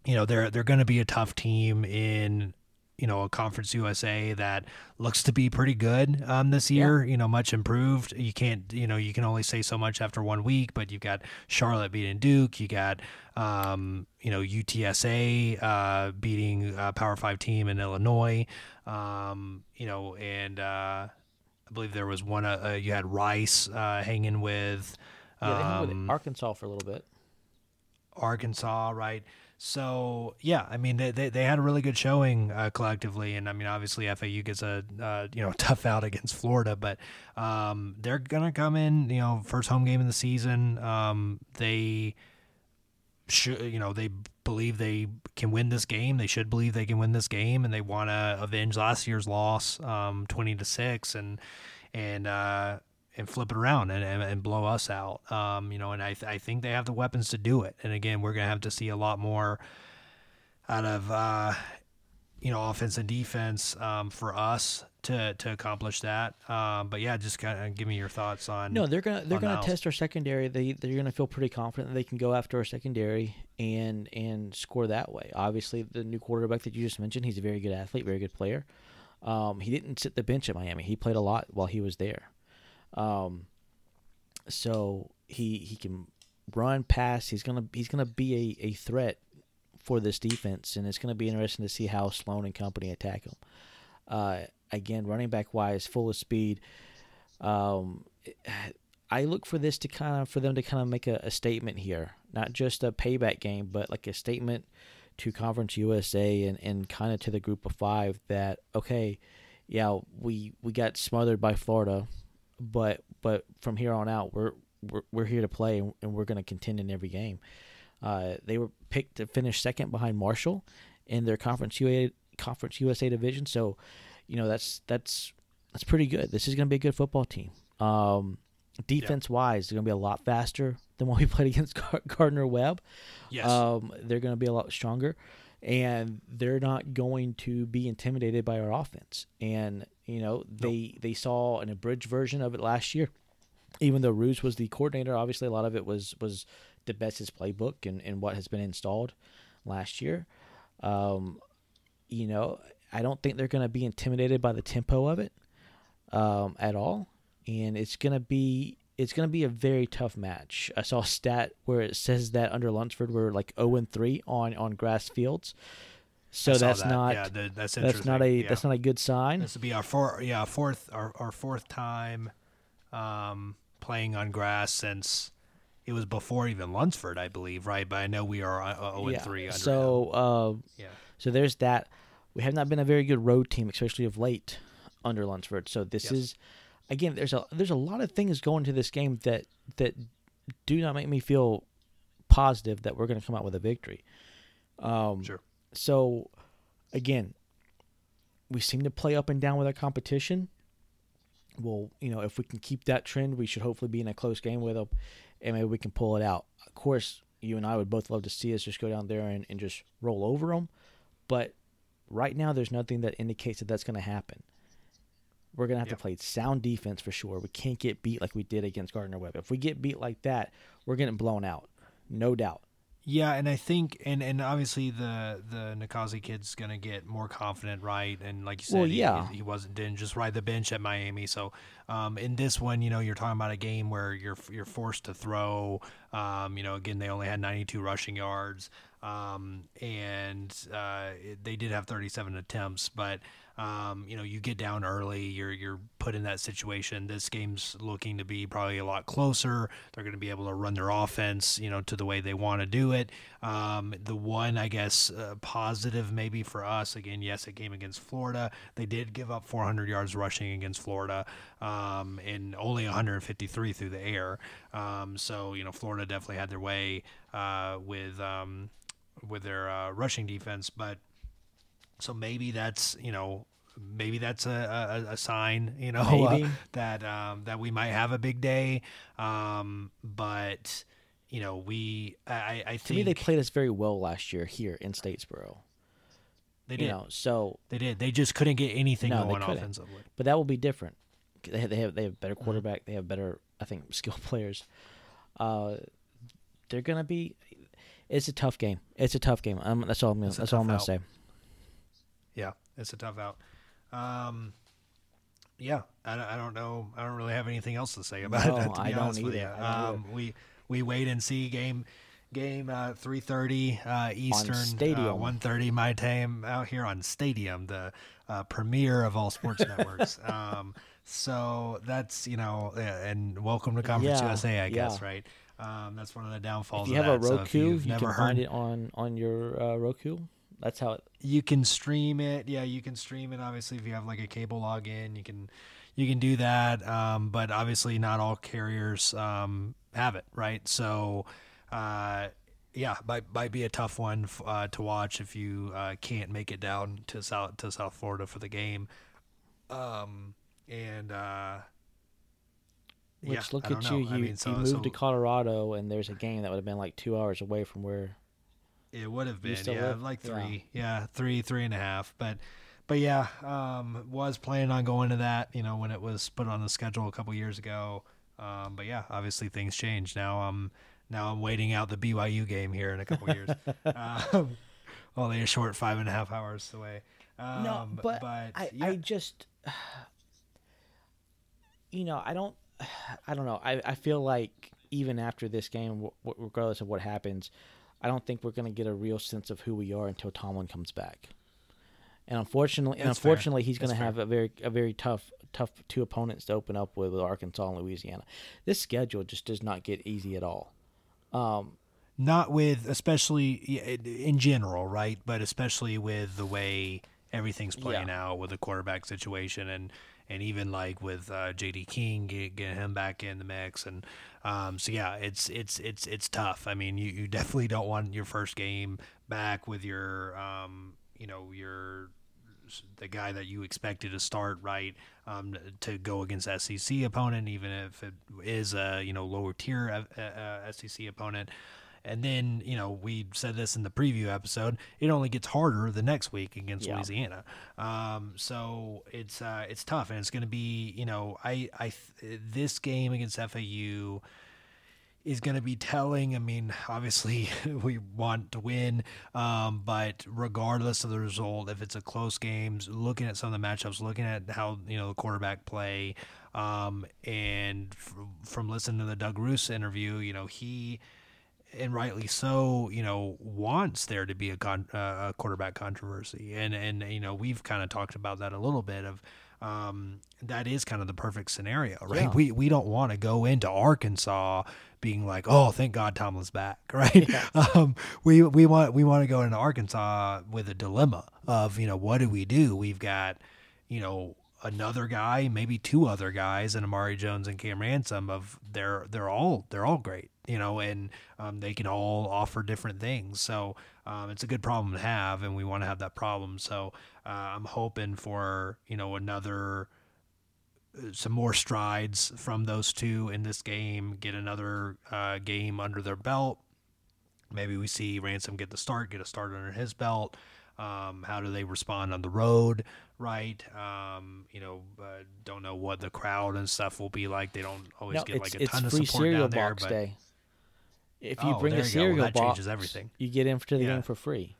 you know they're they're going to be a tough team in you know a conference USA that looks to be pretty good um, this year. You know, much improved. You can't you know you can only say so much after one week, but you've got Charlotte beating Duke. You got um, you know UTSA uh, beating a Power Five team in Illinois. Um, you know, and uh, I believe there was one. Uh, uh you had Rice uh, hanging with. Yeah, they hung with um, Arkansas for a little bit. Arkansas, right? So yeah, I mean they, they, they had a really good showing uh, collectively, and I mean obviously FAU gets a uh, you know tough out against Florida, but um, they're gonna come in you know first home game in the season. Um, they should you know they believe they can win this game. They should believe they can win this game, and they want to avenge last year's loss, um, twenty to six, and and uh, and flip it around and, and, and blow us out. Um, you know, and I, th- I think they have the weapons to do it. And again, we're going to have to see a lot more out of, uh, you know, offense and defense um, for us to to accomplish that. Um, but yeah, just kind of give me your thoughts on. No, they're gonna they're gonna test our secondary. They they're gonna feel pretty confident that they can go after our secondary and and score that way. Obviously, the new quarterback that you just mentioned, he's a very good athlete, very good player. Um, he didn't sit the bench at Miami. He played a lot while he was there. Um, so he he can run, pass. He's gonna he's gonna be a, a threat for this defense, and it's gonna be interesting to see how Sloan and company attack him. Uh, again, running back wise, full of speed. Um, I look for this to kind of for them to kind of make a, a, statement here, not just a payback game, but like a statement to Conference USA and, and kind of to the group of five that okay, yeah, we we got smothered by Florida, but but from here on out, we're we're, we're here to play and, we're going to contend in every game. Uh, they were picked to finish second behind Marshall in their conference USA conference USA division. So, you know that's that's that's pretty good. This is going to be a good football team. Um, defense wise, they're going to be a lot faster than what we played against Gardner Webb. Yes, um, they're going to be a lot stronger, and they're not going to be intimidated by our offense. And you know, they nope. they saw an abridged version of it last year. Even though Ruse was the coordinator, obviously a lot of it was was DeBese's playbook and, and what has been installed last year. Um, you know, I don't think they're going to be intimidated by the tempo of it um, at all, and it's going to be it's going to be a very tough match. I saw a stat where it says that under Lunsford we're like 0 and 3 on on grass fields. So that's that. not yeah, the, that's that's not a yeah. that's not a good sign. This will be our four yeah fourth our, our fourth time um, playing on grass since it was before even Lunsford, I believe, right? But I know we are uh, 0 and yeah. 3 So uh, yeah, so there's that. We have not been a very good road team, especially of late under Lunsford. So this yes. is again there's a there's a lot of things going to this game that that do not make me feel positive that we're going to come out with a victory. Um, sure so, again, we seem to play up and down with our competition. Well, you know, if we can keep that trend, we should hopefully be in a close game with them, and maybe we can pull it out. Of course, you and I would both love to see us just go down there and, and just roll over them, but right now there's nothing that indicates that that's going to happen. We're going to have to play sound defense for sure. We can't get beat like we did against Gardner Webb. If we get beat like that, we're getting blown out, no doubt. Yeah, and I think, and and obviously the the N'Kosi kid's gonna get more confident, right? And like you said, well, yeah. he, he, wasn't didn't just ride the bench at Miami. So um, in this one, you know, you're talking about a game where you're you're forced to throw. Um, you know, again, they only had 92 rushing yards, um, and uh, they did have 37 attempts, but um, you know, you get down early, you're you're put in that situation. This game's looking to be probably a lot closer. They're going to be able to run their offense, you know, to the way they want to do it. Um, the one, I guess, uh, positive maybe for us again, yes, a game against Florida, they did give up 400 yards rushing against Florida, um, and only 153 through the air. Um, so you know, Florida definitely had their way uh, with um, with their uh, rushing defense, but so maybe that's you know maybe that's a, a, a sign you know uh, that um, that we might have a big day. Um, but you know we I, I think to me they played us very well last year here in Statesboro. They did. You know, so they did. They just couldn't get anything no, going offensively. But that will be different. They have they have, they have better mm-hmm. quarterback. Mm-hmm. They have better I think skill players. Uh, they're gonna be It's a tough game. It's a tough game. Um, that's all. I'm gonna, that's all I'm gonna out. say. Yeah, it's a tough out. Um, yeah, I, don't- I don't know. I don't really have anything else to say about No, it. To be I don't either. you. I don't Um, we we wait and see game game uh, three thirty uh, Eastern, Stadium. uh, one thirty my time out here on Stadium, the uh, premiere of all sports networks. Um, so that's you know, and welcome to Conference Yeah, USA, I guess, yeah. right? Um, that's one of the downfalls. If you of have a that. So if Roku, you've you never can heard find it on on your uh, Roku. That's how it. you can stream it yeah you can stream it obviously if you have like a cable login you can you can do that um, but obviously not all carriers um, have it right so uh, yeah might, might be a tough one f- uh, to watch if you uh, can't make it down to south to south florida for the game um, and uh, Which yeah, look at know. you, you, I mean, so- you moved so- to Colorado, and there's a game that would have been like two hours away from where. It would have been, yeah, live- like three, yeah. three, three and a half. But, but yeah, um, was planning on going to that, you know, when it was put on the schedule a couple years ago. Um, but yeah, obviously things changed. Now I'm, now I'm waiting out the BYU game here in a couple years. um, only a short five and a half hours away. Um, no, but, I, yeah, I just, you know, I don't, I don't know. I, I feel like even after this game, w- w- regardless of what happens, I don't think we're going to get a real sense of who we are until Tomlin comes back. And unfortunately, and That's fair. unfortunately, he's going to have a very, a very tough, tough two opponents to open up with, with Arkansas and Louisiana. This schedule just does not get easy at all. Um, not with especially in- in general right but especially with the way everything's playing out with the quarterback situation and and even like with uh, JD King get, get him back in the mix and um, so yeah it's it's it's it's tough I mean you, you definitely don't want your first game back with your um, you know your the guy that you expected to start right um, to go against SEC opponent, even if it is a you know lower tier uh, uh, SEC opponent. And then you know we said this in the preview episode. It only gets harder the next week against Yeah. Louisiana. Um, so it's uh, it's tough, and it's going to be you know I I th- this game against FAU is going to be telling. I mean, obviously, we want to win, um, but regardless of the result, if it's a close game, looking at some of the matchups, looking at how you know the quarterback play, um, and f- from listening to the Doug Ruse interview, you know he. And rightly so, you know, wants there to be a, con- uh, a quarterback controversy, and and you know we've kind of talked about that a little bit of um, that is kind of the perfect scenario, right? Yeah. We we don't want to go into Arkansas being like, oh, thank God Tomlin's back, right? Um, we we want we want to go into Arkansas with a dilemma of you know what do we do? We've got you know another guy, maybe two other guys, and Amari Jones and Cam Ransom. Of they're they're all they're all great, you know, and um, they can all offer different things. So um, it's a good problem to have, and we want to have that problem. So uh, I'm hoping for you know another some more strides from those two in this game, get another uh, game under their belt. Maybe we see Ransom get the start, get a start under his belt. Um, how do they respond on the road, right? Um, you know, uh, don't know what the crowd and stuff will be like. They don't always no, get like a ton of support down there, but day. If you Oh, bring a go. Well, cereal box, changes everything. you get into the Yeah. game for free.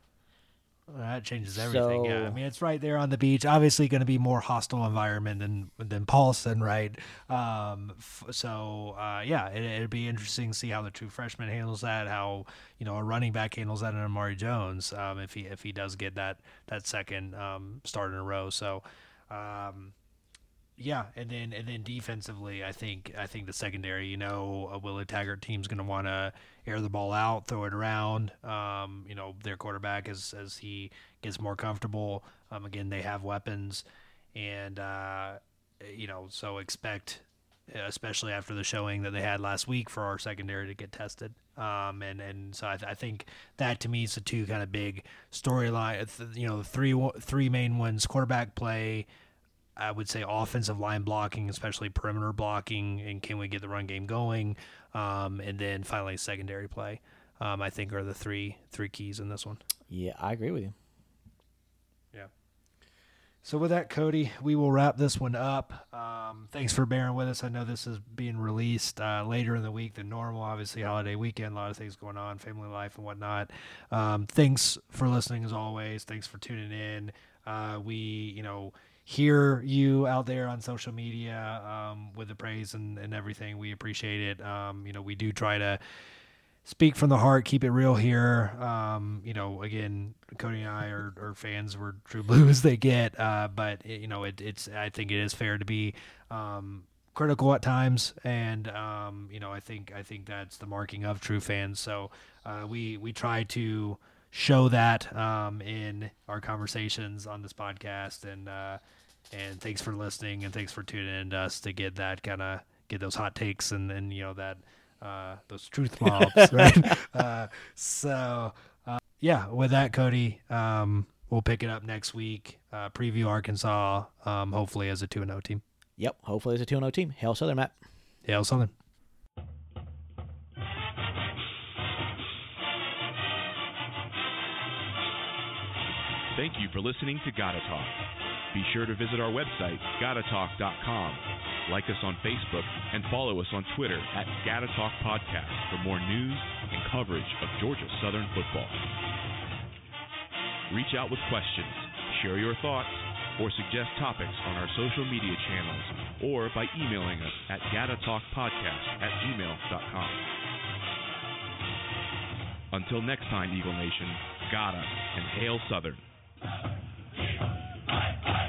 That changes everything. yeah, I mean it's right there on the beach. Obviously, going to be more hostile environment than than Paulson, right? Um, f- so uh, yeah, it, it'd be interesting to see how the true freshman handles that. How you know a running back handles that, and Amari Jones um, if he if he does get that that second um, start in a row. So. Um, yeah, and then and then defensively, I think I think the secondary, you know, a Willie Taggart team's going to want to air the ball out, throw it around. Um, you know, their quarterback as as he gets more comfortable. Um, again, they have weapons, and uh, you know, so expect, especially after the showing that they had last week for our secondary to get tested. Um, and and so I, th- I think that to me is the two kind of big storyline. You know, the three three main ones: quarterback play. I would say offensive line blocking, especially perimeter blocking, and can we get the run game going? Um, and then finally secondary play. Um, I think are the three three keys in this one. Yeah, I agree with you. Yeah. So with that, Cody, we will wrap this one up. Um, thanks for bearing with us. I know this is being released uh, later in the week than normal. Obviously, holiday weekend, a lot of things going on, family life and whatnot. Um, thanks for listening as always. Thanks for tuning in. Uh, we, you know, hear you out there on social media um, with the praise and, and everything. We appreciate it. Um, you know, we do try to speak from the heart, keep it real here. Um, you know, again, Cody and I are, are fans. We're true blue as they get. Uh, but it, you know, it, it's I think it is fair to be um, critical at times, and um, you know, I think I think that's the marking of true fans. So uh, we we try to show that um, in our conversations on this podcast, and uh, and thanks for listening, and thanks for tuning in to us to get that kind of get those hot takes and then you know that uh, those truth mobs, right? uh, so, uh, yeah, with that, Cody, um, we'll pick it up next week. Uh, preview Arkansas, um, hopefully as a 2 0 team. Yep, hopefully as a 2 0 team. Hail Southern, Matt. Hail Southern. Thank you for listening to Gotta Talk. Be sure to visit our website, gottatalk.com like us on Facebook, and follow us on Twitter at Gata Talk Podcast for more news and coverage of Georgia Southern football. Reach out with questions, share your thoughts, or suggest topics on our social media channels or by emailing us at gatatalkpodcast at gmail.com. Until next time, Eagle Nation, Gata and Hail Southern. I, I.